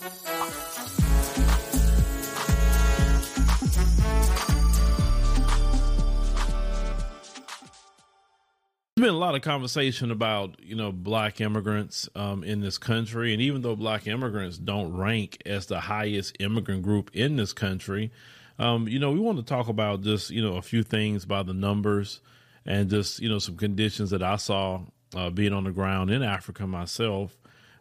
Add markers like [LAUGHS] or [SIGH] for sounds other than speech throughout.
There's been a lot of conversation about you know black immigrants um, in this country, and even though black immigrants don't rank as the highest immigrant group in this country, um, you know we want to talk about just you know a few things by the numbers and just you know some conditions that I saw uh, being on the ground in Africa myself,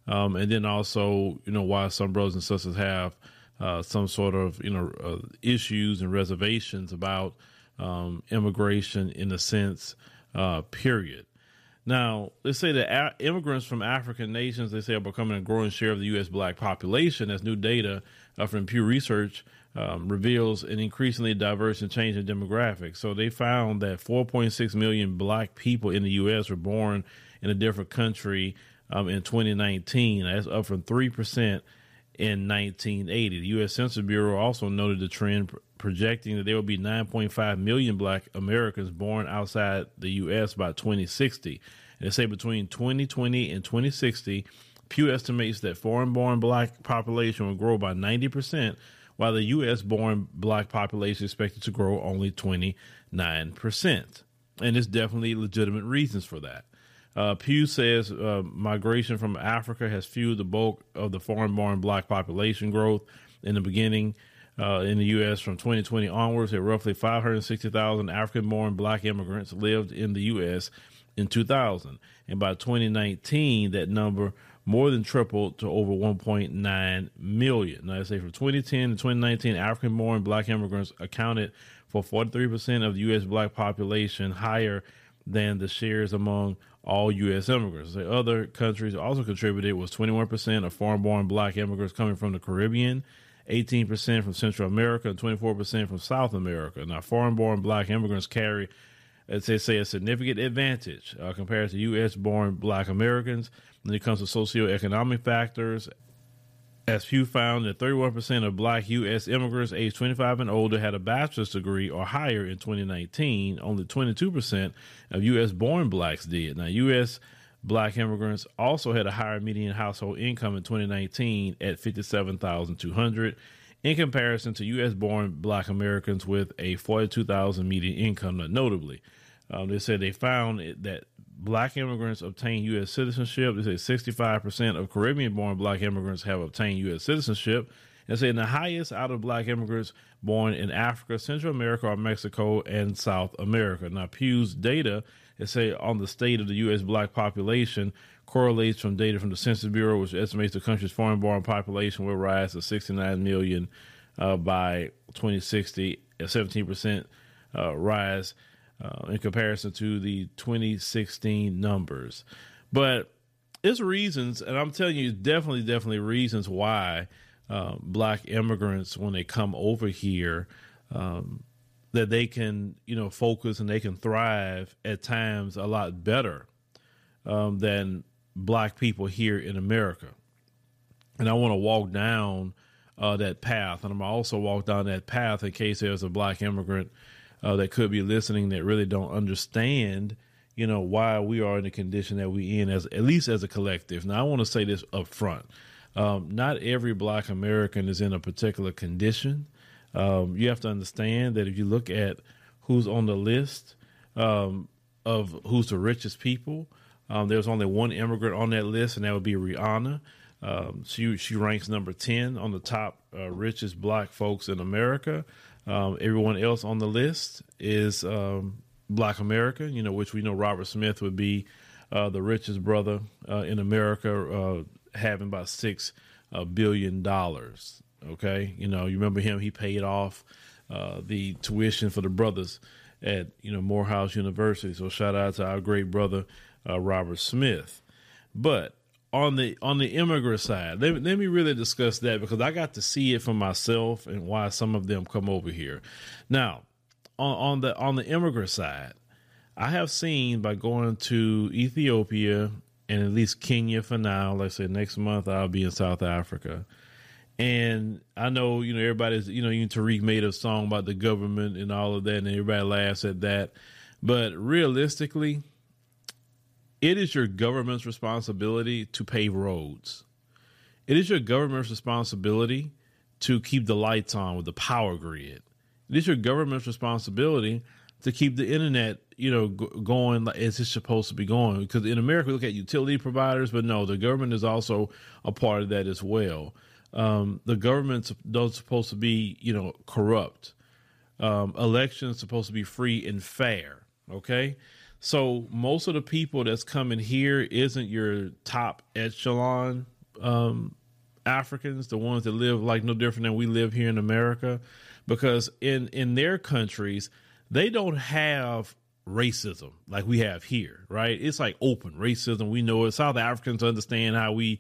um, and then also you know why some brothers and sisters have uh, some sort of you know uh, issues and reservations about um, immigration in a sense uh, period. Now, they say that immigrants from African nations, they say, are becoming a growing share of the U.S. black population as new data uh, from Pew Research um, reveals an increasingly diverse and changing demographic. So they found that 4.6 million black people in the U.S. were born in a different country um, in 2019. That's up from 3% in 1980. The U.S. Census Bureau also noted the trend, projecting that there will be 9.5 million black Americans born outside the U.S. by 2060. And they say between 2020 and 2060, Pew estimates that foreign born black population will grow by 90%, while the U.S. born black population is expected to grow only 29%. And there's definitely legitimate reasons for that. Uh, Pew says uh, migration from Africa has fueled the bulk of the foreign born black population growth in the beginning. Uh, in the U.S. from 2020 onwards, that roughly 560,000 African born black immigrants lived in the U.S. in 2000. And by 2019, that number more than tripled to over 1.9 million. Now, I say from 2010 to 2019, African born black immigrants accounted for 43% of the U.S. black population, higher than the shares among all U.S. immigrants. The other countries also contributed was 21% of foreign-born black immigrants coming from the Caribbean, 18% from Central America, and 24% from South America. Now, foreign-born black immigrants carry, as they say, a significant advantage uh, compared to U.S.-born black Americans when it comes to socioeconomic factors. As Pew found that 31% of black U.S. immigrants aged 25 and older had a bachelor's degree or higher in 2019. Only 22% of U.S. born blacks did. Now, U.S. black immigrants also had a higher median household income in 2019 at 57,200 in comparison to U.S. born black Americans with a 42,000 median income. Notably, um, they said they found that black immigrants obtain U.S. citizenship. They say 65% of Caribbean born black immigrants have obtained U.S. citizenship. And say the highest out of black immigrants born in Africa, Central America, or Mexico, and South America. Now, Pew's data, they say on the state of the U.S. black population correlates from data from the Census Bureau, which estimates the country's foreign born population will rise to 69 million uh, by 2060, a 17% uh, rise uh, in comparison to the 2016 numbers. But it's reasons, and I'm telling you, definitely, definitely reasons why uh, black immigrants, when they come over here, um, that they can, you know, focus and they can thrive at times a lot better um, than black people here in America. And I want to walk down uh, that path, and I'm also walk down that path in case there's a black immigrant uh, that could be listening that really don't understand, you know, why we are in the condition that we in as at least as a collective. Now, I want to say this up front: um, not every Black American is in a particular condition. Um, you have to understand that if you look at who's on the list um, of who's the richest people, um, there's only one immigrant on that list, and that would be Rihanna. Um, she she ranks number ten on the top uh, richest black folks in America. Um, everyone else on the list is um, Black America, you know, which we know Robert Smith would be uh, the richest brother uh, in America, uh, having about six uh, billion dollars. Okay, you know, you remember him? He paid off uh, the tuition for the brothers at you know Morehouse University. So shout out to our great brother uh, Robert Smith. But on the on the immigrant side, let, let me really discuss that because I got to see it for myself and why some of them come over here. Now, on, on the on the immigrant side, I have seen by going to Ethiopia and at least Kenya for now. Like I said, next month I'll be in South Africa. And I know, you know, everybody's, you know, even Tariq made a song about the government and all of that, and everybody laughs at that. But realistically, it is your government's responsibility to pave roads. It is your government's responsibility to keep the lights on with the power grid. It is your government's responsibility to keep the internet, you know, g- going as it's supposed to be going. Because in America, we look at utility providers, but no, the government is also a part of that as well. Um, the government's not supposed to be, you know, corrupt. Um, elections supposed to be free and fair. Okay, so most of the people that's coming here isn't your top echelon um, Africans, the ones that live like no different than we live here in America, because in in their countries they don't have racism like we have here, right? It's like open racism. We know it. South Africans understand how we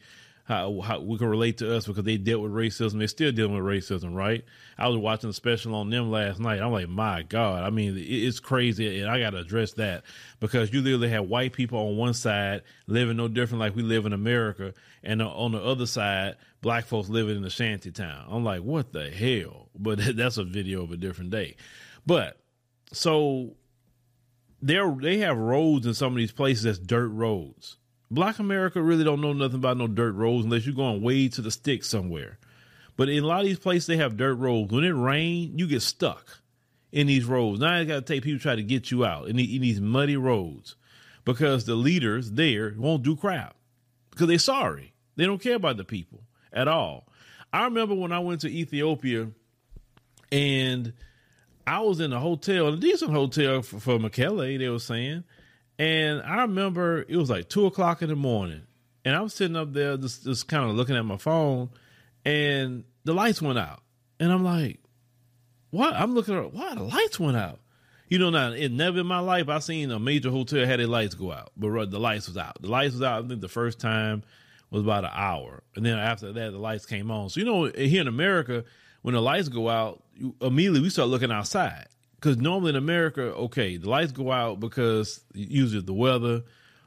how, how we can relate to us because they dealt with racism. They're still dealing with racism, right? I was watching a special on them last night. I'm like, my God. I mean, it's crazy. And I got to address that because you literally have white people on one side living no different like we live in America. And on the other side, black folks living in a shanty town. I'm like, what the hell? But [LAUGHS] that's a video of a different day. But so there, they have roads in some of these places that's dirt roads Black America really don't know nothing about no dirt roads unless you're going way to the stick somewhere. But in a lot of these places, they have dirt roads. When it rains, you get stuck in these roads. Now I got to take people try to get you out in, the, in these muddy roads because the leaders there won't do crap because they're sorry. They don't care about the people at all. I remember when I went to Ethiopia and I was in a hotel, a decent hotel for, for Mekele, they were saying. And I remember it was like two o'clock in the morning, and I was sitting up there just, just kind of looking at my phone, and the lights went out, and I'm like, "What?" I'm looking at why the lights went out. You know, now it never in my life I seen a major hotel had their lights go out, but the lights was out. The lights was out. I think the first time was about an hour, and then after that the lights came on. So you know, here in America, when the lights go out, immediately we start looking outside because normally in America, okay, the lights go out because usually the weather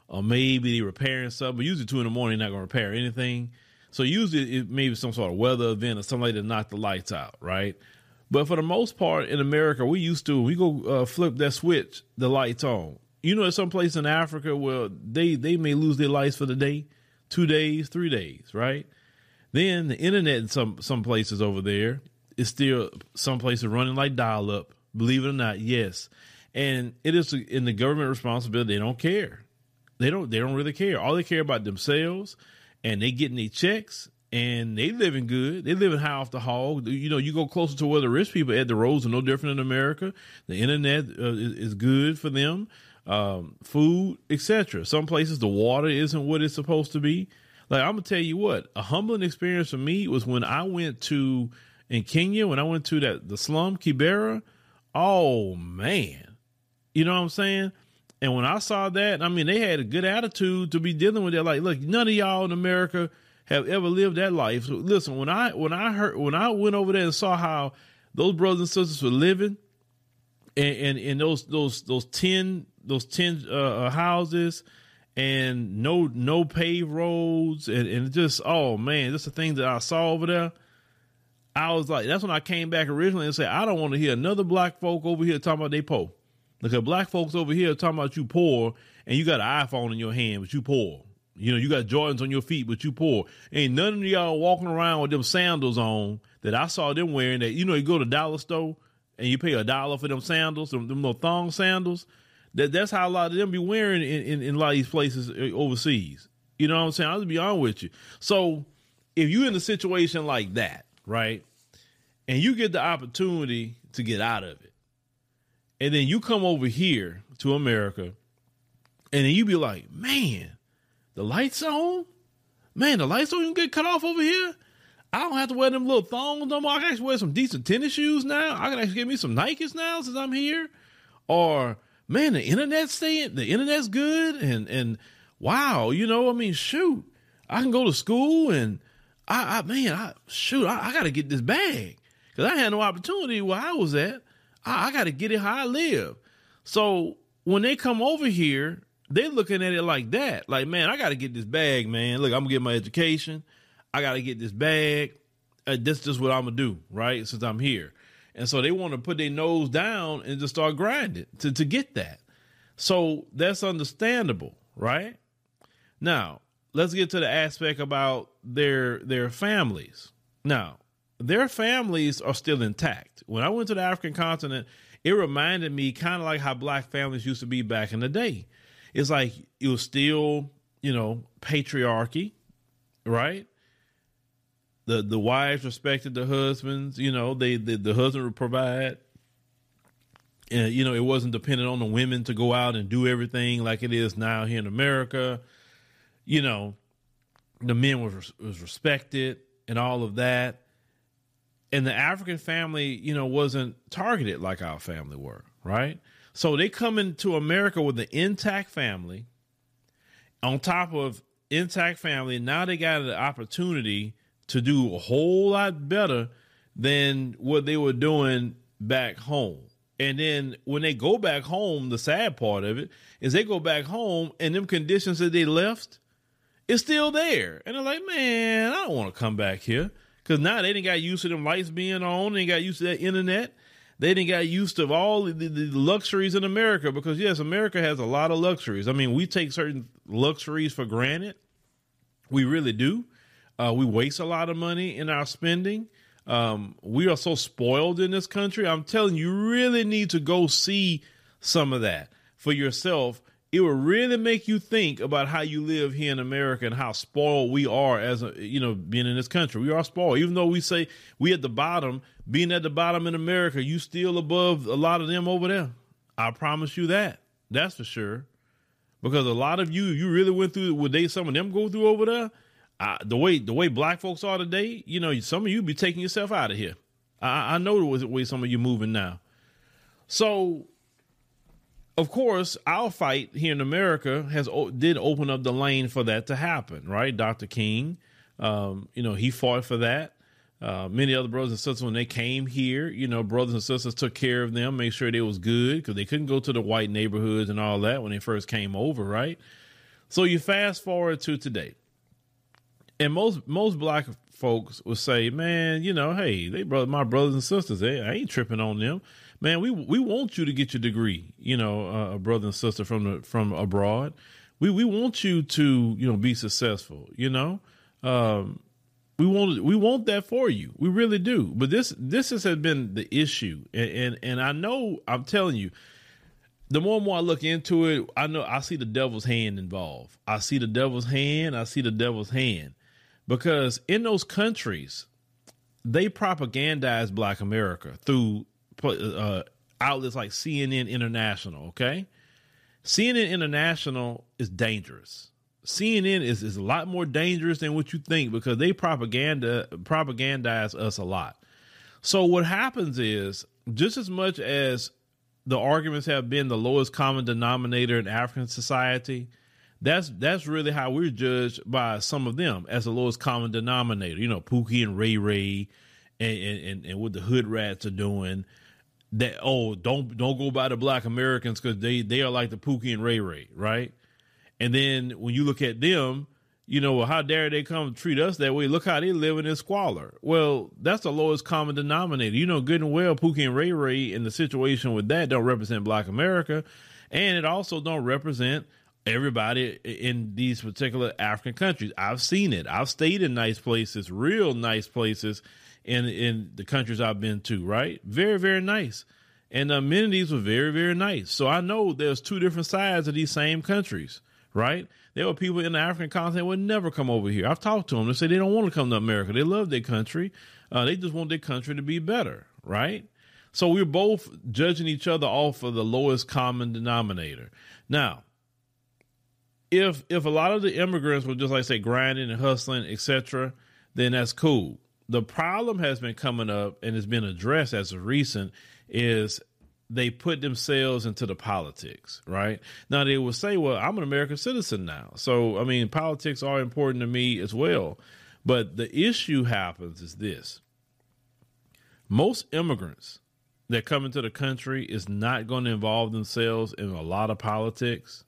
or maybe they're repairing something. But usually two in the morning, they're not going to repair anything. So usually it may be some sort of weather event or something to knock the lights out, right? But for the most part in America, we used to we go uh, flip that switch, the lights on. You know, at some place in Africa where they they may lose their lights for the day, two days, three days, right? Then the internet in some some places over there is still some places running like dial up Believe it or not, yes. And it is in the government responsibility. They don't care. They don't. They don't really care. All they care about themselves, and they getting their checks, and they living good. They living high off the hog. You know, you go closer to where the rich people at. The roads are no different in America. The internet uh, is, is, good for them. Um, food, etc. Some places the water isn't what it's supposed to be. Like I'm gonna tell you what, a humbling experience for me was when I went to in Kenya when I went to that the slum Kibera oh man, you know what I'm saying? And when I saw that, I mean, they had a good attitude to be dealing with that. Like, look, none of y'all in America have ever lived that life. So listen, when I when I heard when I went over there and saw how those brothers and sisters were living, and and, and those those those ten those ten uh, uh houses, and no no paved roads, and, and just oh man, just the things that I saw over there. I was like, that's when I came back originally and said, I don't want to hear another black folk over here talking about they poor. Because black folks over here talking about you poor and you got an iPhone in your hand, but you poor. You know, you got Jordans on your feet, but you poor. Ain't none of y'all walking around with them sandals on that I saw them wearing that, you know, you go to dollar store and you pay a dollar for them sandals, them, them little thong sandals. That that's how a lot of them be wearing in, in, in a lot of these places uh, overseas. You know what I'm saying? I'll be honest with you. So if you're in a situation like that, right? And you get the opportunity to get out of it. And then you come over here to America and then you be like, man, the lights on? Man, the lights don't even get cut off over here. I don't have to wear them little thongs no more. I can actually wear some decent tennis shoes now. I can actually get me some Nikes now since I'm here. Or man, the internet's staying the internet's good and and wow, you know, I mean, shoot, I can go to school and I, I man, I shoot, I, I got to get this bag because I had no opportunity where I was at. I, I got to get it how I live. So when they come over here, they're looking at it like that. Like, man, I got to get this bag, man. Look, I'm gonna get my education. I got to get this bag. Uh, this is just what I'm gonna do, right? Since I'm here, and so they want to put their nose down and just start grinding to to get that. So that's understandable, right? Now, let's get to the aspect about their their families. Now, their families are still intact. When I went to the African continent, it reminded me kind of like how black families used to be back in the day. It's like it was still, you know, patriarchy, right? The the wives respected the husbands, you know, they the, the husband would provide. And you know, it wasn't dependent on the women to go out and do everything like it is now here in America. You know, the men was was respected and all of that and the African family, you know, wasn't targeted like our family were, right? So they come into America with an intact family, on top of intact family. Now they got the opportunity to do a whole lot better than what they were doing back home. And then when they go back home, the sad part of it is they go back home and them conditions that they left is still there. And they're like, man, I don't want to come back here. Cause now they didn't got used to them lights being on. They got used to that internet. They didn't got used to all the, the, luxuries in America because yes, America has a lot of luxuries. I mean, we take certain luxuries for granted. We really do. Uh, we waste a lot of money in our spending. Um, we are so spoiled in this country. I'm telling you, you really need to go see some of that for yourself it will really make you think about how you live here in America and how spoiled we are as a, you know being in this country. We are spoiled, even though we say we at the bottom. Being at the bottom in America, you still above a lot of them over there. I promise you that. That's for sure. Because a lot of you, you really went through what they some of them go through over there. The way the way black folks are today, you know, some of you be taking yourself out of here. I, I know the way some of you moving now. So of course, our fight here in America has did open up the lane for that to happen, right? Dr. King, um, you know, he fought for that. Uh, many other brothers and sisters, when they came here, you know, brothers and sisters took care of them, made sure they was good because they couldn't go to the white neighborhoods and all that when they first came over, right? So you fast forward to today, and most most black folks will say, "Man, you know, hey, they brother, my brothers and sisters, hey, I ain't tripping on them." Man, we we want you to get your degree, you know, uh, a brother and sister from the from abroad. We we want you to you know be successful. You know, um, we want we want that for you. We really do. But this this has been the issue, and, and and I know I'm telling you. The more and more I look into it, I know I see the devil's hand involved. I see the devil's hand. I see the devil's hand because in those countries, they propagandize Black America through uh, outlets like CNN International. Okay, CNN International is dangerous. CNN is, is a lot more dangerous than what you think because they propaganda propagandize us a lot. So what happens is just as much as the arguments have been the lowest common denominator in African society, that's that's really how we're judged by some of them as the lowest common denominator. You know, Pookie and Ray Ray and, and, and what the hood rats are doing that oh don't don't go by the black Americans because they they are like the Pookie and Ray Ray, right? And then when you look at them, you know, how dare they come treat us that way? Look how they live in squalor. Well, that's the lowest common denominator. You know, good and well, Pookie and Ray Ray in the situation with that don't represent Black America, and it also don't represent everybody in these particular African countries. I've seen it. I've stayed in nice places, real nice places in in the countries I've been to, right? Very, very nice. And the amenities were very, very nice. So I know there's two different sides of these same countries, right? There were people in the African continent would never come over here. I've talked to them. They say they don't want to come to America. They love their country. Uh, they just want their country to be better, right? So we're both judging each other off of the lowest common denominator. Now, if if a lot of the immigrants were just like say grinding and hustling, etc., then that's cool the problem has been coming up and has been addressed as of recent is they put themselves into the politics, right? Now they will say, well, I'm an American citizen now. So, I mean, politics are important to me as well. But the issue happens is this most immigrants that come into the country is not going to involve themselves in a lot of politics.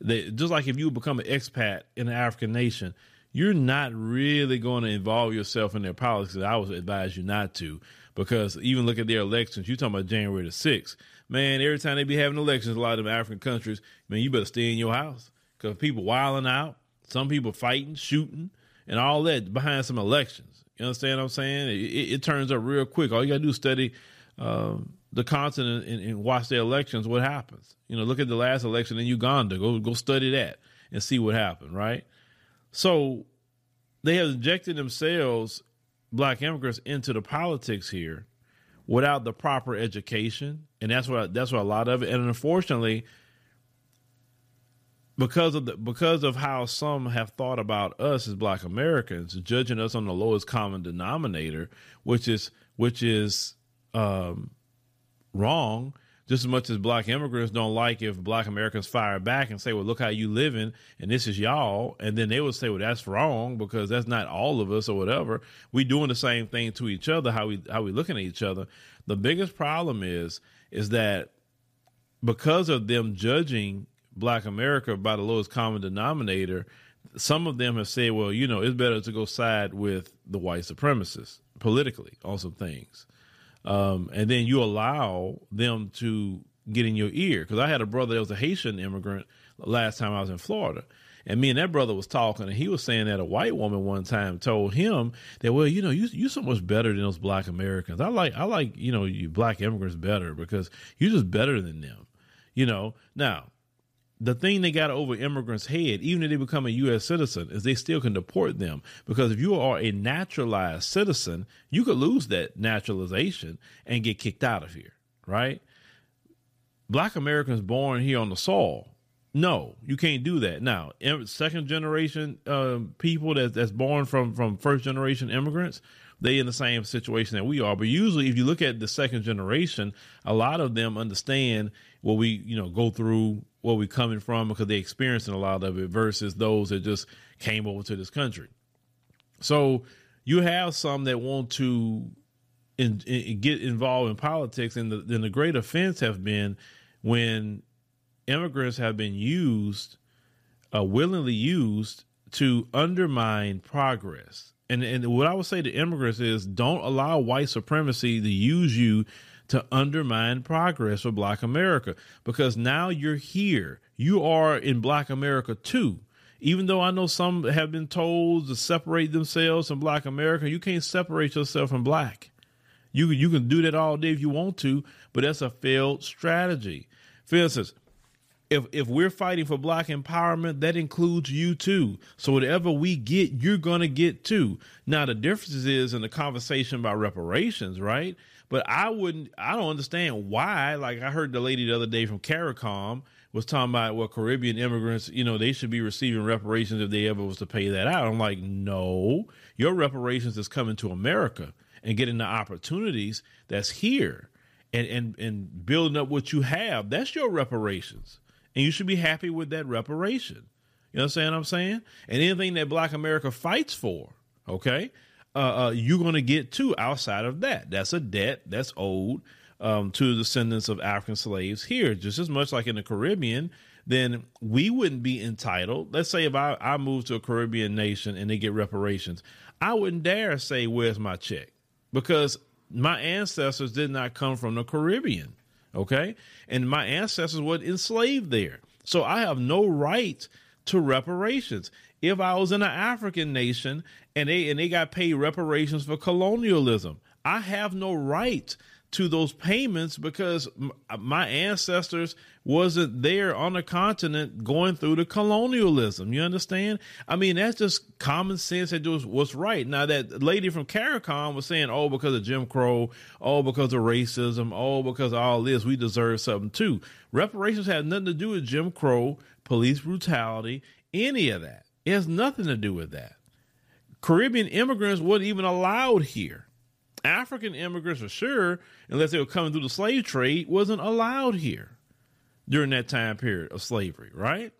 They, just like if you become an expat in an African nation, you're not really going to involve yourself in their politics. I would advise you not to, because even look at their elections. You're talking about January the 6th. Man, every time they be having elections, a lot of them African countries, man, you better stay in your house because people wilding out. some people fighting, shooting, and all that behind some elections. You understand what I'm saying? It, it, it turns up real quick. All you got to do is study um, the continent and, and, watch the elections. What happens? You know, look at the last election in Uganda. Go go study that and see what happened. Right. So they have injected themselves, black immigrants, into the politics here without the proper education, and that's what that's what a lot of it. And unfortunately, because of the because of how some have thought about us as black Americans, judging us on the lowest common denominator, which is which is um, wrong. Just as much as black immigrants don't like if black Americans fire back and say, "Well, look how you living, and this is y'all," and then they would say, "Well, that's wrong because that's not all of us or whatever." We doing the same thing to each other. How we how we looking at each other. The biggest problem is is that because of them judging black America by the lowest common denominator, some of them have said, well, you know, it's better to go side with the white supremacists politically on some things. Um, and then you allow them to get in your ear. Because I had a brother that was a Haitian immigrant last time I was in Florida. And me and that brother was talking, and he was saying that a white woman one time told him that, well, you know, you you so much better than those black Americans. I like I like you know you black immigrants better because you're just better than them. You know. Now the thing they got over immigrants' head, even if they become a U.S. citizen, is they still can deport them. Because if you are a naturalized citizen, you could lose that naturalization and get kicked out of here, right? Black Americans born here on the soil, no, you can't do that. Now, second generation uh, people that that's born from from first generation immigrants, they in the same situation that we are. But usually, if you look at the second generation, a lot of them understand what we you know go through where we coming from because they're experiencing a lot of it versus those that just came over to this country. So you have some that want to in, in, get involved in politics, and the, the great offense have been when immigrants have been used, uh, willingly used to undermine progress. And and what I would say to immigrants is don't allow white supremacy to use you to undermine progress for Black America because now you're here. You are in Black America too. Even though I know some have been told to separate themselves from Black America, you can't separate yourself from Black. You you can do that all day if you want to, but that's a failed strategy. For instance, if if we're fighting for black empowerment, that includes you too. So whatever we get, you're gonna get too. Now the difference is in the conversation about reparations, right? But I wouldn't. I don't understand why. Like I heard the lady the other day from CARICOM was talking about well Caribbean immigrants, you know, they should be receiving reparations if they ever was to pay that out. I'm like, no, your reparations is coming to America and getting the opportunities that's here and and and building up what you have. That's your reparations, and you should be happy with that reparation. You understand what I'm saying? And anything that Black America fights for, okay, uh, uh, you're going to get too outside of that. That's a debt that's owed um, to the descendants of African slaves here, just as much like in the Caribbean. Then we wouldn't be entitled. Let's say if I, I move to a Caribbean nation and they get reparations, I wouldn't dare say, Where's my check? Because my ancestors did not come from the Caribbean. Okay. And my ancestors were enslaved there. So I have no right to reparations. If I was in an African nation and they and they got paid reparations for colonialism, I have no right to those payments because uh, my ancestors wasn't there on the continent going through the colonialism. You understand? I mean, that's just common sense that was what's right. Now that lady from CARICOM was saying, "Oh, because of Jim Crow, oh, because of racism, oh, because of all this, we deserve something too." Reparations had nothing to do with Jim Crow, police brutality, any of that. It has nothing to do with that. Caribbean immigrants weren't even allowed here. African immigrants, for sure, unless they were coming through the slave trade, wasn't allowed here during that time period of slavery, right?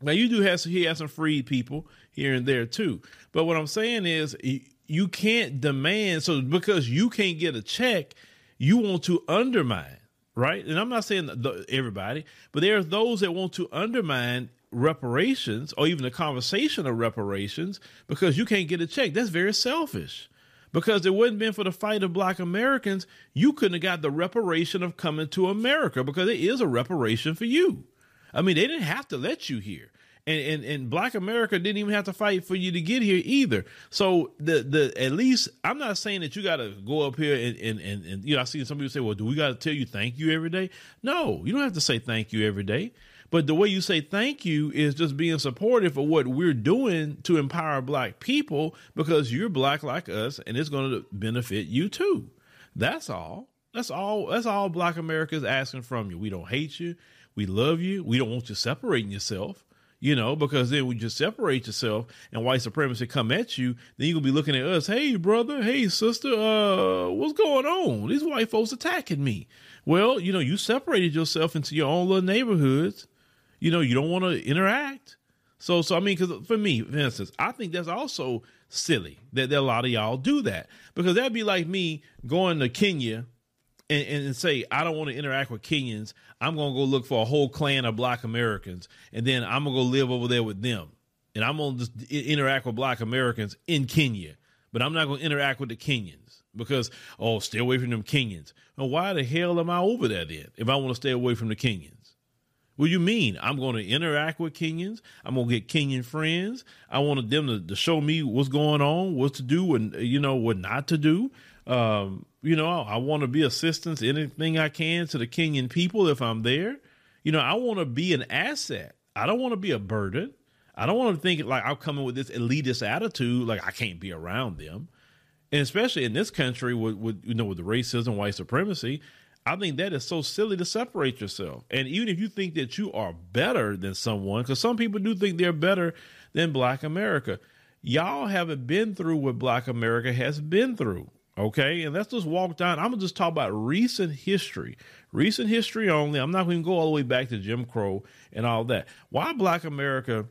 Now you do have some, he has some freed people here and there too, but what I'm saying is you can't demand so because you can't get a check, you want to undermine, right? And I'm not saying everybody, but there are those that want to undermine reparations or even the conversation of reparations because you can't get a check. That's very selfish. Because it wouldn't been for the fight of black Americans, you couldn't have got the reparation of coming to America because it is a reparation for you. I mean, they didn't have to let you here. And, and and black America didn't even have to fight for you to get here either. So the the at least I'm not saying that you got to go up here and, and and and you know I see some people say, well, do we got to tell you thank you every day? No, you don't have to say thank you every day. But the way you say thank you is just being supportive of what we're doing to empower black people because you're black like us and it's going to benefit you too. That's all. That's all. That's all black America is asking from you. We don't hate you. We love you. We don't want you separating yourself you know, because then when you separate yourself and white supremacy come at you, then you're gonna be looking at us, hey brother, hey sister, uh, what's going on? These white folks attacking me. Well, you know, you separated yourself into your own little neighborhoods you know, you don't want to interact. So, so I mean, because for me, for instance, I think that's also silly that, that a lot of y'all do that because that'd be like me going to Kenya and, and say I don't want to interact with Kenyans. I'm gonna go look for a whole clan of Black Americans, and then I'm gonna go live over there with them, and I'm gonna just interact with Black Americans in Kenya, but I'm not gonna interact with the Kenyans because oh, stay away from them Kenyans. Well, why the hell am I over there then if I want to stay away from the Kenyans? What do you mean? I'm going to interact with Kenyans. I'm going to get Kenyan friends. I wanted them to, to, show me what's going on, what to do, and you know what not to do. Um, you know, I want to be assistance, anything I can to the Kenyan people if I'm there. You know, I want to be an asset. I don't want to be a burden. I don't want to think like I'm coming with this elitist attitude, like I can't be around them. And especially in this country with, with you know with the racism, white supremacy, I think that is so silly to separate yourself. And even if you think that you are better than someone, because some people do think they're better than Black America, y'all haven't been through what Black America has been through. Okay. And let's just walk down. I'm going to just talk about recent history, recent history only. I'm not going to go all the way back to Jim Crow and all that. Why Black America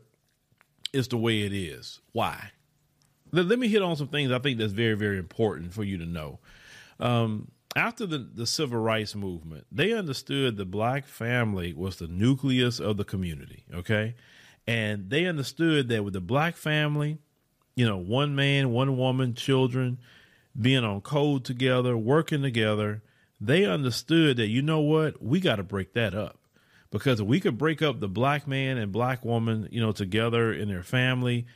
is the way it is? Why? Let, let me hit on some things I think that's very, very important for you to know. Um, after the, the civil rights movement, they understood the black family was the nucleus of the community. Okay. And they understood that with the black family, you know, one man, one woman, children being on code together, working together, they understood that, you know what, we got to break that up. Because if we could break up the black man and black woman, you know, together in their family,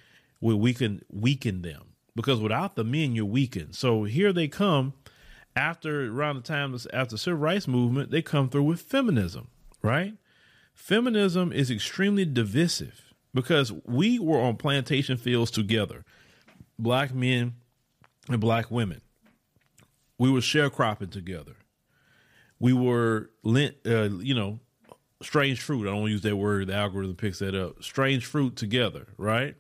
we, we can weaken them. Because without the men, you're weakened. So here they come after around the time after civil rights movement, they come through with feminism, right? Feminism is extremely divisive because we were on plantation fields together, black men and black women. We were sharecropping together. We were lent, uh, you know, strange fruit. I don't use that word. The algorithm picks that up. Strange fruit together, right?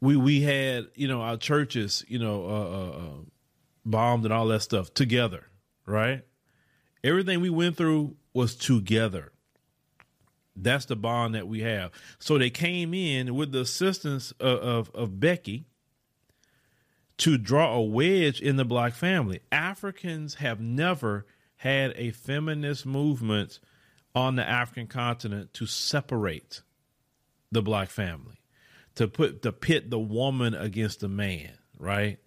We we had you know our churches, you know, uh, uh, uh bombed and all that stuff together, right? Everything we went through was together. That's the bond that we have. So they came in with the assistance of, of, of Becky to draw a wedge in the black family. Africans have never had a feminist movement on the African continent to separate the black family, to put to pit the woman against the man, right?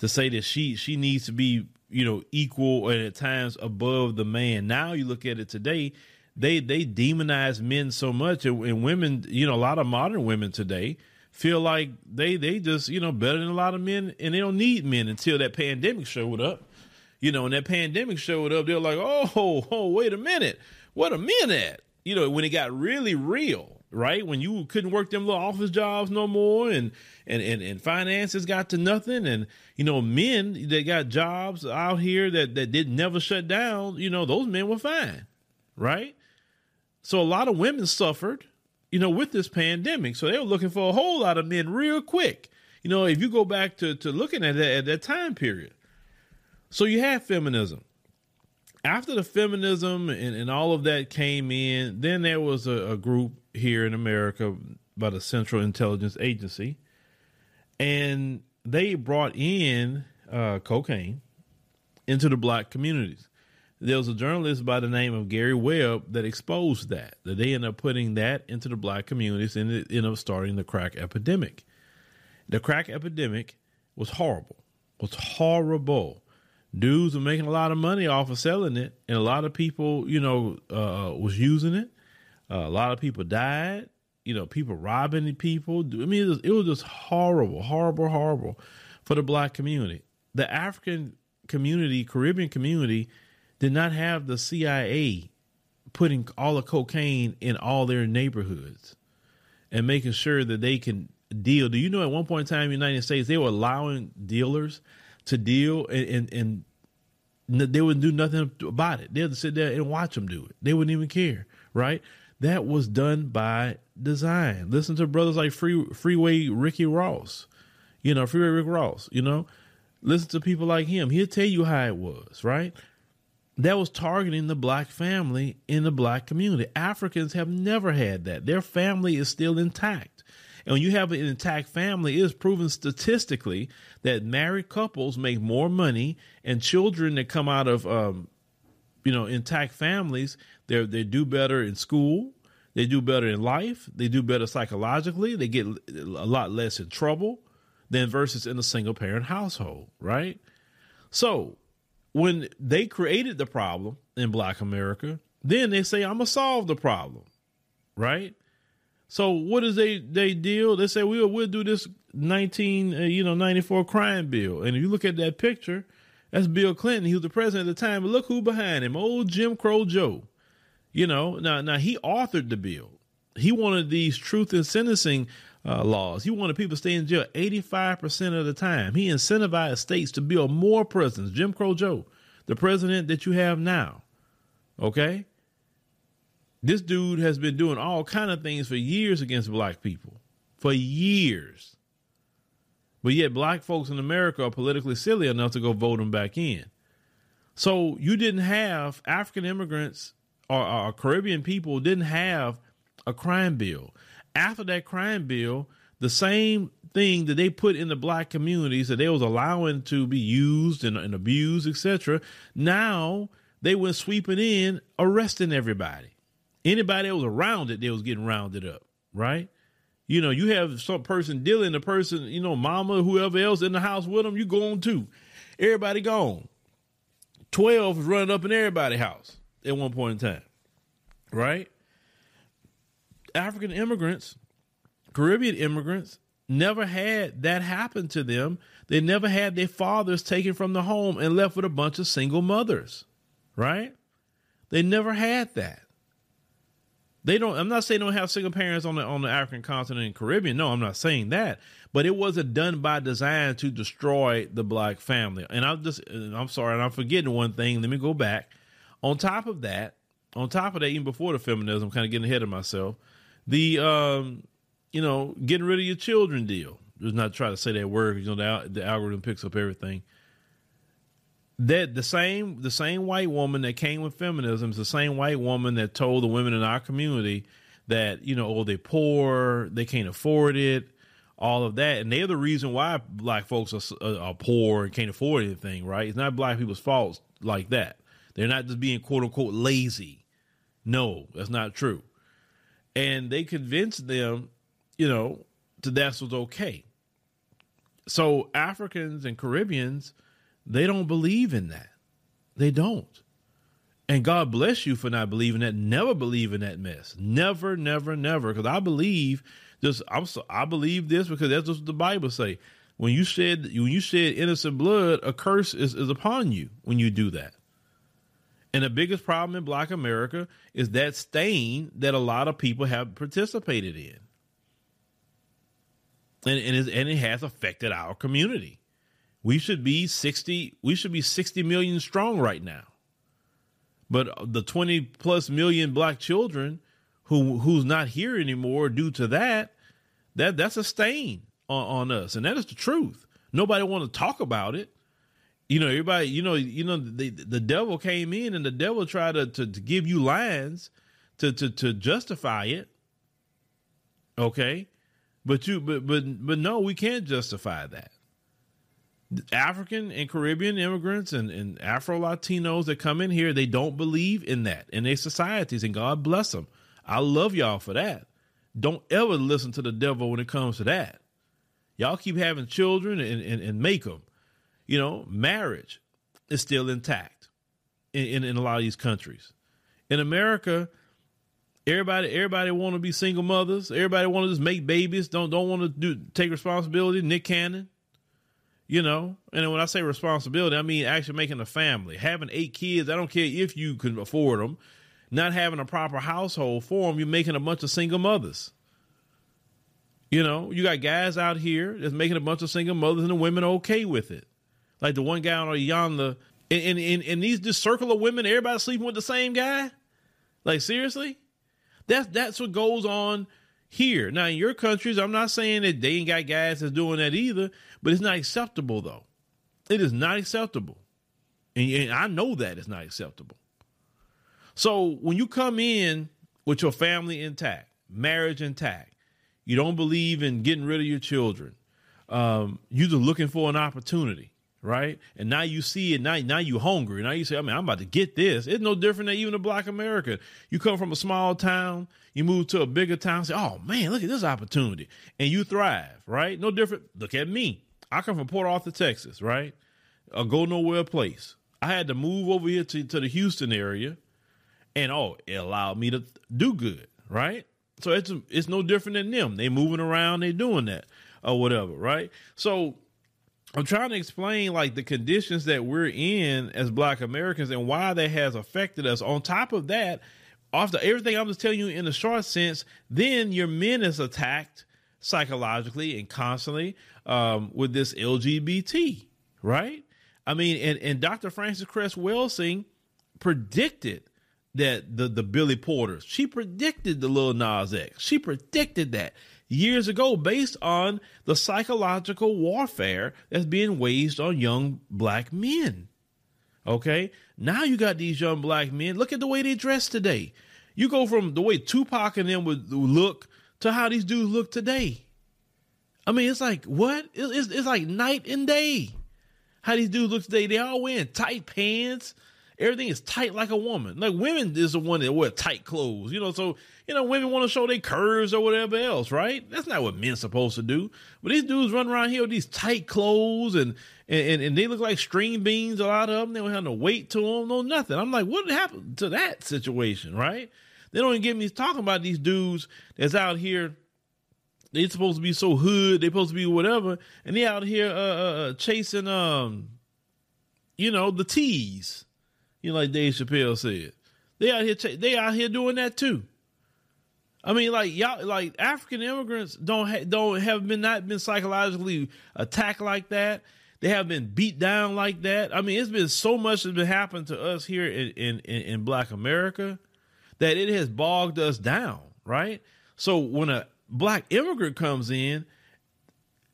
to say that she she needs to be you know equal and at times above the man. Now you look at it today, they they demonize men so much, and, and women, you know, a lot of modern women today feel like they they just you know better than a lot of men, and they don't need men until that pandemic showed up. You know, and that pandemic showed up, they're like, oh, [LAUGHS] oh, wait a minute, what a men at? You know, when it got really real right? When you couldn't work them little office jobs no more and and and, and finances got to nothing and you know men that got jobs out here that that did never shut down, you know, those men were fine. Right? So a lot of women suffered, you know, with this pandemic. So they were looking for a whole lot of men real quick. You know, if you go back to to looking at that at that time period. So you have feminism after the feminism and, and all of that came in, then there was a, a group here in America by the Central Intelligence Agency, and they brought in uh, cocaine into the black communities. There was a journalist by the name of Gary Webb that exposed that. That they ended up putting that into the black communities, and it ended up starting the crack epidemic. The crack epidemic was horrible. Was horrible dudes were making a lot of money off of selling it, and a lot of people, you know, uh, was using it. Uh, a lot of people died. You know, people robbing people. I mean, it was, it was just horrible, horrible, horrible for the black community. The African community, Caribbean community, did not have the CIA putting all the cocaine in all their neighborhoods and making sure that they can deal. Do you know at one point in time in the United States they were allowing dealers to deal and, and, and they wouldn't do nothing about it. They'd sit there and watch them do it. They wouldn't even care, right? That was done by design. Listen to brothers like Free Freeway Ricky Ross, you know, Freeway Rick Ross, you know. Listen to people like him. He'll tell you how it was, right? That was targeting the black family in the black community. Africans have never had that. Their family is still intact. And when you have an intact family, it is proven statistically that married couples make more money and children that come out of, um, you know, intact families, they they do better in school. They do better in life. They do better psychologically. They get a lot less in trouble than versus in a single parent household, right? So when they created the problem in black America, then they say, I'm gonna solve the problem, right? So what is they they deal? They say we'll we'll do this 19 uh, you know 94 crime bill, and if you look at that picture, that's Bill Clinton. He was the president at the time, but look who behind him, old Jim Crow Joe. You know, now now he authored the bill. He wanted these truth and sentencing uh, laws. He wanted people to stay in jail 85% of the time. He incentivized states to build more prisons. Jim Crow Joe, the president that you have now. Okay? This dude has been doing all kind of things for years against black people. For years. But yet black folks in America are politically silly enough to go vote him back in. So you didn't have African immigrants or, or Caribbean people didn't have a crime bill. After that crime bill, the same thing that they put in the black communities that they was allowing to be used and, and abused, etc. Now they went sweeping in, arresting everybody. Anybody that was around it, they was getting rounded up, right? You know, you have some person dealing, the person, you know, mama, whoever else in the house with them, you go on too. Everybody gone. 12 was running up in everybody's house at one point in time, right? African immigrants, Caribbean immigrants, never had that happen to them. They never had their fathers taken from the home and left with a bunch of single mothers, right? They never had that. They don't. I'm not saying they don't have single parents on the on the African continent and Caribbean. No, I'm not saying that. But it wasn't done by design to destroy the black family. And I'm just. I'm sorry, and I'm forgetting one thing. Let me go back. On top of that, on top of that, even before the feminism, I'm kind of getting ahead of myself. The um, you know, getting rid of your children deal. Just not try to say that word. You know, the, the algorithm picks up everything that the same the same white woman that came with feminism is the same white woman that told the women in our community that you know oh they're poor they can't afford it all of that and they're the reason why black folks are, uh, are poor and can't afford anything right it's not black people's fault like that they're not just being quote unquote lazy no that's not true and they convinced them you know that that's was okay so africans and caribbeans they don't believe in that. They don't. And God bless you for not believing that. Never believe in that mess. Never, never, never. Because I believe just I'm so, I believe this because that's what the Bible say. When you shed when you shed innocent blood, a curse is, is upon you when you do that. And the biggest problem in Black America is that stain that a lot of people have participated in, and and, and it has affected our community. We should be 60 we should be 60 million strong right now. But the 20 plus million black children who who's not here anymore due to that, that that's a stain on, on us. And that is the truth. Nobody want to talk about it. You know, everybody, you know, you know, the the devil came in and the devil tried to, to, to give you lines to, to to justify it. Okay. But you but but but no, we can't justify that. African and Caribbean immigrants and, and Afro Latinos that come in here, they don't believe in that in their societies, and God bless them. I love y'all for that. Don't ever listen to the devil when it comes to that. Y'all keep having children and, and, and make them. You know, marriage is still intact in, in, in a lot of these countries. In America, Everybody, everybody want to be single mothers. Everybody want to just make babies. Don't don't want to do take responsibility. Nick Cannon, you know. And when I say responsibility, I mean actually making a family, having eight kids. I don't care if you can afford them. Not having a proper household for them, you're making a bunch of single mothers. You know, you got guys out here that's making a bunch of single mothers, and the women are okay with it. Like the one guy on yonder, in in in these this circle of women, everybody sleeping with the same guy. Like seriously, that's that's what goes on here. Now in your countries, I'm not saying that they ain't got guys that's doing that either, but it's not acceptable though. It is not acceptable, and, and I know that it's not acceptable. So when you come in with your family intact, marriage intact you don't believe in getting rid of your children. Um, you're just looking for an opportunity, right? And now you see it. Now, now you hungry. Now you say, I mean, I'm about to get this. It's no different than even a black American. You come from a small town, you move to a bigger town, say, oh man, look at this opportunity. And you thrive, right? No different. Look at me. I come from Port Arthur, Texas, right? A go nowhere place. I had to move over here to, to the Houston area and oh, it allowed me to do good, right? So it's it's no different than them. They moving around, they doing that or whatever, right? So I'm trying to explain like the conditions that we're in as black Americans and why that has affected us. On top of that, after everything I'm just telling you in a short sense, then your men is attacked psychologically and constantly um, with this LGBT, right? I mean, and, and Dr. Frances Cress Welsing predicted that the the Billy Porters. She predicted the Lil Nas X. She predicted that years ago based on the psychological warfare that's being waged on young black men. Okay? Now you got these young black men. Look at the way they dress today. You go from the way Tupac and them would look to how these dudes look today. I mean, it's like what? It's, it's like night and day. How these dudes look today. They all wearing tight pants everything is tight like a woman. Like women is the one that wear tight clothes, you know. So you know, women want to show their curves or whatever else, right? That's not what men's supposed to do. But these dudes run around here with these tight clothes and and and they look like string beans. A lot of them, they don't have no weight to them, no nothing. I'm like, what happened to that situation, right? They don't even get me talking about these dudes that's out here They're supposed to be so hood, They're supposed to be whatever, and they out here uh, uh, uh chasing um, you know, the teas. You know, like Dave Chappelle said, they out here they out here doing that too. I mean, like y'all, like African immigrants don't ha- don't have been not been psychologically attacked like that. They have been beat down like that. I mean, it's been so much that's been happening to us here in in, in Black America that it has bogged us down, right? So when a black immigrant comes in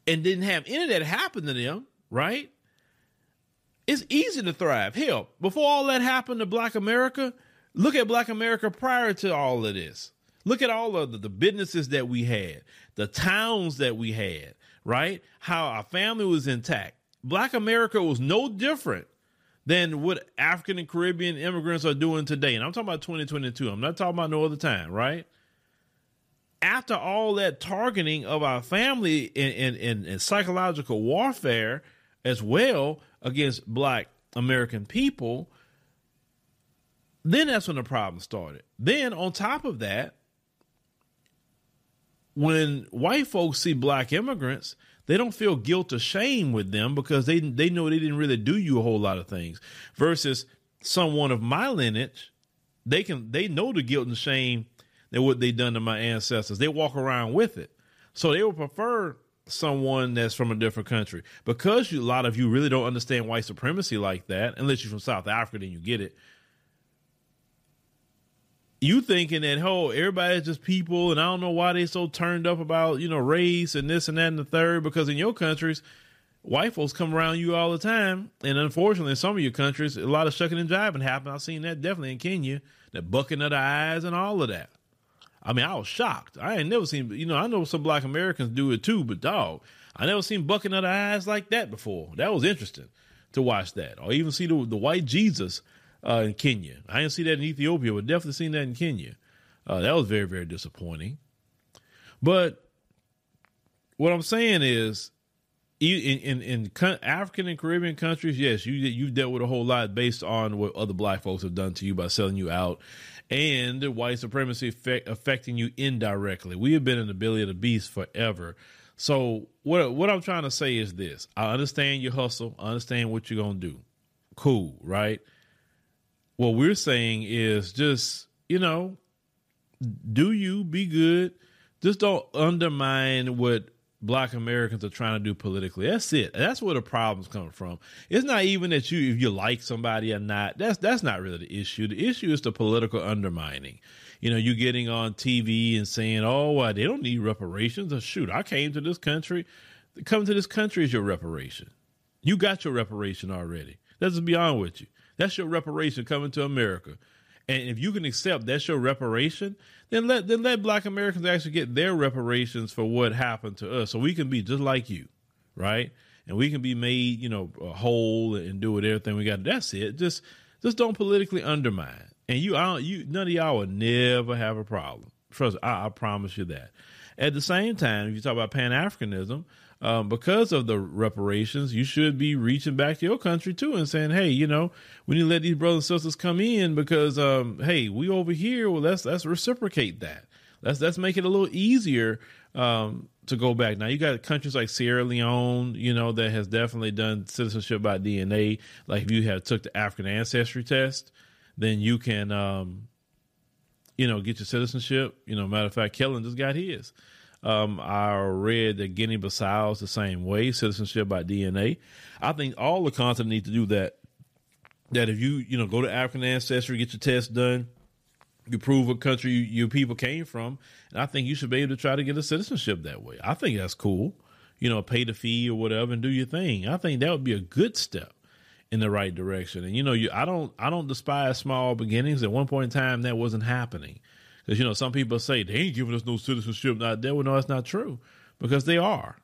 and didn't have any of that happen to them, right? It's easy to thrive. Hell, before all that happened to Black America, look at Black America prior to all of this. Look at all of the, the businesses that we had, the towns that we had, right? How our family was intact. Black America was no different than what African and Caribbean immigrants are doing today. And I'm talking about 2022. I'm not talking about no other time, right? After all that targeting of our family and, and, and, and psychological warfare as well, against black American people, then that's when the problem started. Then on top of that, when white folks see black immigrants, they don't feel guilt or shame with them because they they know they didn't really do you a whole lot of things. Versus someone of my lineage, they can they know the guilt and shame that what they done to my ancestors. They walk around with it. So they would prefer someone that's from a different country. Because you, a lot of you really don't understand white supremacy like that unless you're from south africa then you get it. You thinking that oh everybody's just people and i don't know why they so turned up about you know race and this and that and the third because in your countries white folks come around you all the time and unfortunately in some of your countries a lot of shucking and jiving happen i've seen that definitely in kenya that bucking of the eyes and all of that I mean, I was shocked. I ain't never seen, you know, I know some black Americans do it too, but dog, I never seen bucking of the eyes like that before. That was interesting to watch that, or even see the the white Jesus uh, in Kenya. I didn't see that in Ethiopia, but definitely seen that in Kenya. Uh, that was very very disappointing. But what I'm saying is, in, in in African and Caribbean countries, yes, you you've dealt with a whole lot based on what other black folks have done to you by selling you out, and white supremacy effect, affecting you indirectly. We have been in the belly of the beast forever. So what what I'm trying to say is this: I understand your hustle, I understand what you're gonna do. Cool, right? What we're saying is just you know, do you be good? Just don't undermine what black Americans are trying to do politically. That's it. That's where the problems come from. It's not even that you if you like somebody or not. That's that's not really the issue. The issue is the political undermining. You know, you getting on TV and saying, "Oh, well, they don't need reparations." Or, Shoot, I came to this country. Coming to this country is your reparation. You got your reparation already. Let's be honest with you. That's your reparation coming to America. And if you can accept that's your reparation, then let then let black Americans actually get their reparations for what happened to us, so we can be just like you, right? And we can be made, you know, uh, whole and do with everything we got. That's it. Just just don't politically undermine. And you, I don't, you, none of y'all will never have a problem. Trust, I, I promise you that. At the same time, if you talk about Pan Africanism, um, because of the reparations, you should be reaching back to your country too and saying, "Hey, you know, we need to let these brothers and sisters come in because, um, hey, we over here. Well, let's let's reciprocate that. Let's let's make it a little easier um, to go back. Now you got countries like Sierra Leone, you know, that has definitely done citizenship by DNA. Like if you have took the African ancestry test, then you can, um, you know, get your citizenship. You know, matter of fact, Kellen just got his. Um, I read that Guinea Bissau is the same way, citizenship by DNA. I think all the continent need to do that. That if you, you know, go to African ancestry, get your test done, you prove what country you, your people came from, and I think you should be able to try to get a citizenship that way. I think that's cool. You know, pay the fee or whatever and do your thing. I think that would be a good step in the right direction. And you know, you I don't I don't despise small beginnings. At one point in time, that wasn't happening. Because, you know, some people say they ain't giving us no citizenship not there. Well, no, that's not true because they are.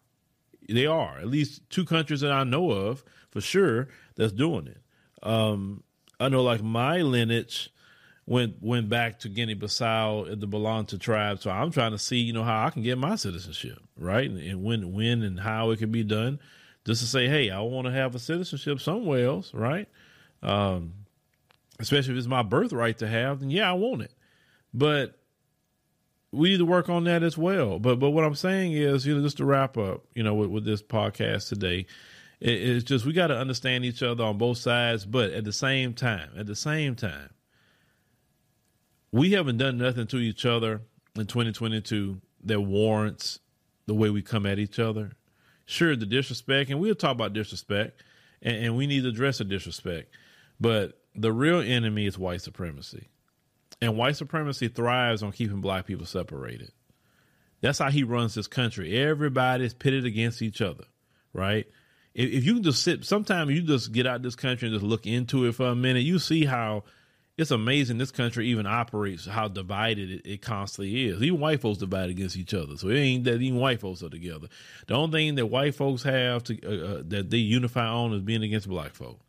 They are. At least two countries that I know of for sure that's doing it. Um, I know like my lineage went went back to Guinea Bissau and the Balanta tribe. So I'm trying to see, you know, how I can get my citizenship, right? And, and when when and how it can be done. Just to say, hey, I want to have a citizenship somewhere else, right? Um, especially if it's my birthright to have, then yeah, I want it. But we need to work on that as well. But but what I'm saying is, you know, just to wrap up, you know, with, with this podcast today, it, it's just we got to understand each other on both sides. But at the same time, at the same time, we haven't done nothing to each other in 2022 that warrants the way we come at each other. Sure, the disrespect, and we'll talk about disrespect, and, and we need to address the disrespect. But the real enemy is white supremacy. And white supremacy thrives on keeping black people separated. That's how he runs this country. Everybody's pitted against each other, right? If, if you can just sit, sometimes you just get out this country and just look into it for a minute, you see how it's amazing this country even operates, how divided it, it constantly is. Even white folks divide against each other. So it ain't that even white folks are together. The only thing that white folks have to, uh, uh, that they unify on is being against black folk.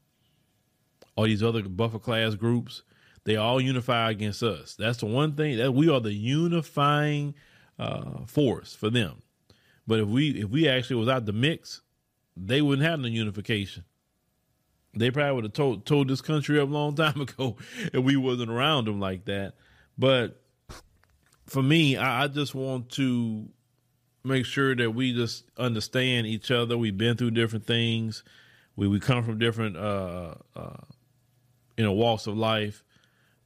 All these other buffer class groups, they all unify against us. That's the one thing that we are the unifying uh, force for them. But if we if we actually was out the mix, they wouldn't have no unification. They probably would have told told this country up a long time [LAUGHS] ago if we wasn't around them like that. But for me, I, I just want to make sure that we just understand each other. We've been through different things. We we come from different uh, uh, you know walks of life,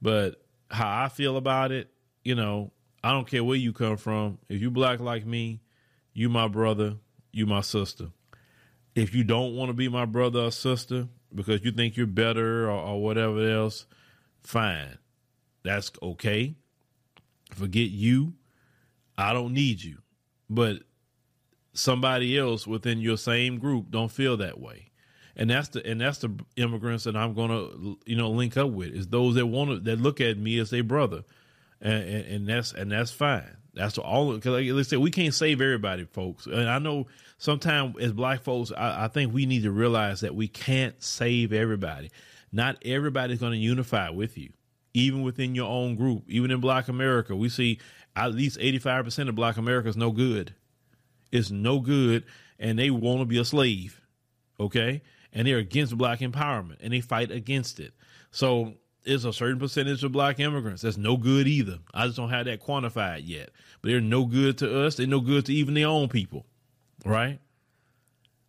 but how I feel about it, you know, I don't care where you come from. If you black like me, you my brother, you my sister. If you don't want to be my brother or sister because you think you're better or, or whatever else, fine. That's okay. Forget you. I don't need you. But somebody else within your same group don't feel that way and that's the and that's the immigrants that I'm to you know link up with is those that want to that look at me as a brother, and, and, and that's and that's fine. That's all. Because like I said, we can't save everybody, folks. And I know sometimes as black folks, I, I think we need to realize that we can't save everybody. Not everybody's going to unify with you, even within your own group. Even in Black America, we see at least eighty five percent of Black America is no good. It's no good and they want to be a slave. Okay. And they're against black empowerment and they fight against it. So there's a certain percentage of black immigrants that's no good either. I just don't have that quantified yet. But they're no good to us. They're no good to even their own people. Right.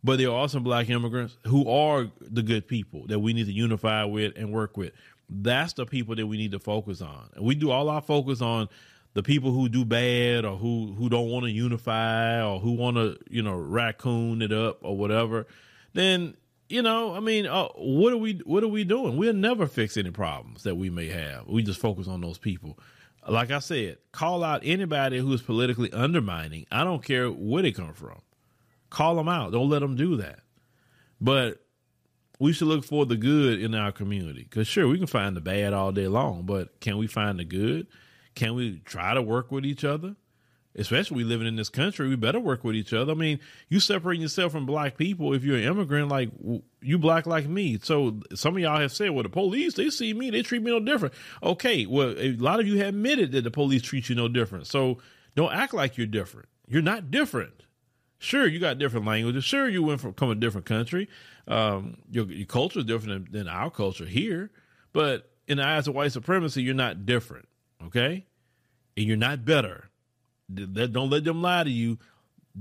But there are some black immigrants who are the good people that we need to unify with and work with. That's the people that we need to focus on. And we do all our focus on the people who do bad or who who don't want to unify or who want to you know raccoon it up or whatever. Then you know, I mean, uh, what are we what are we doing? We'll never fix any problems that we may have. We just focus on those people. Like I said, call out anybody who is politically undermining. I don't care where they come from. Call them out. Don't let them do that. But we should look for the good in our community. Because sure, we can find the bad all day long, but can we find the good? Can we try to work with each other? Especially we living in this country, we better work with each other. I mean, you separating yourself from black people if you're an immigrant, like you black like me. So some of y'all have said, well, the police, they see me, they treat me no different. Okay, well, a lot of you have admitted that the police treat you no different. So don't act like you're different. You're not different. Sure, you got different languages. Sure, you went from, from a different country. Um, your, your culture is different than, than our culture here. But in the eyes of white supremacy, you're not different. Okay? And you're not better. Don't let them lie to you.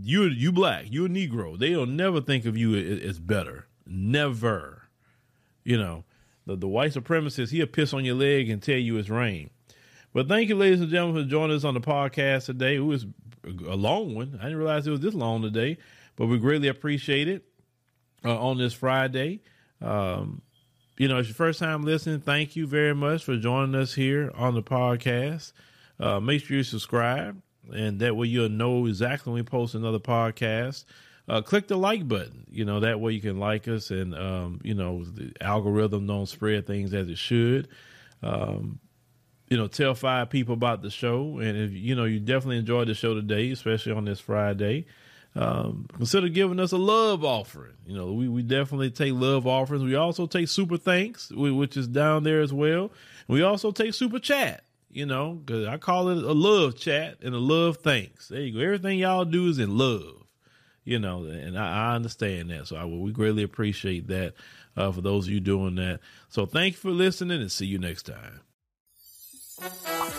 You you black. You a Negro. They'll never think of you as better. Never. You know, the, the white supremacist, he'll piss on your leg and tell you it's rain. But thank you, ladies and gentlemen, for joining us on the podcast today. It was a long one. I didn't realize it was this long today, but we greatly appreciate it uh, on this Friday. Um, you know, it's your first time listening. Thank you very much for joining us here on the podcast. Uh, make sure you subscribe, and that way you'll know exactly when we post another podcast. Uh, click the like button. You know that way you can like us, and um, you know the algorithm don't spread things as it should. Um, you know, tell five people about the show, and if you know you definitely enjoyed the show today, especially on this Friday. Um, consider giving us a love offering. You know, we, we definitely take love offerings. We also take super thanks, which is down there as well. We also take super chat you know, because I call it a love chat and a love thanks. There you go. Everything y'all do is in love, you know, and I, I understand that. So I, we greatly appreciate that uh, for those of you doing that. So thank you for listening and see you next time. Música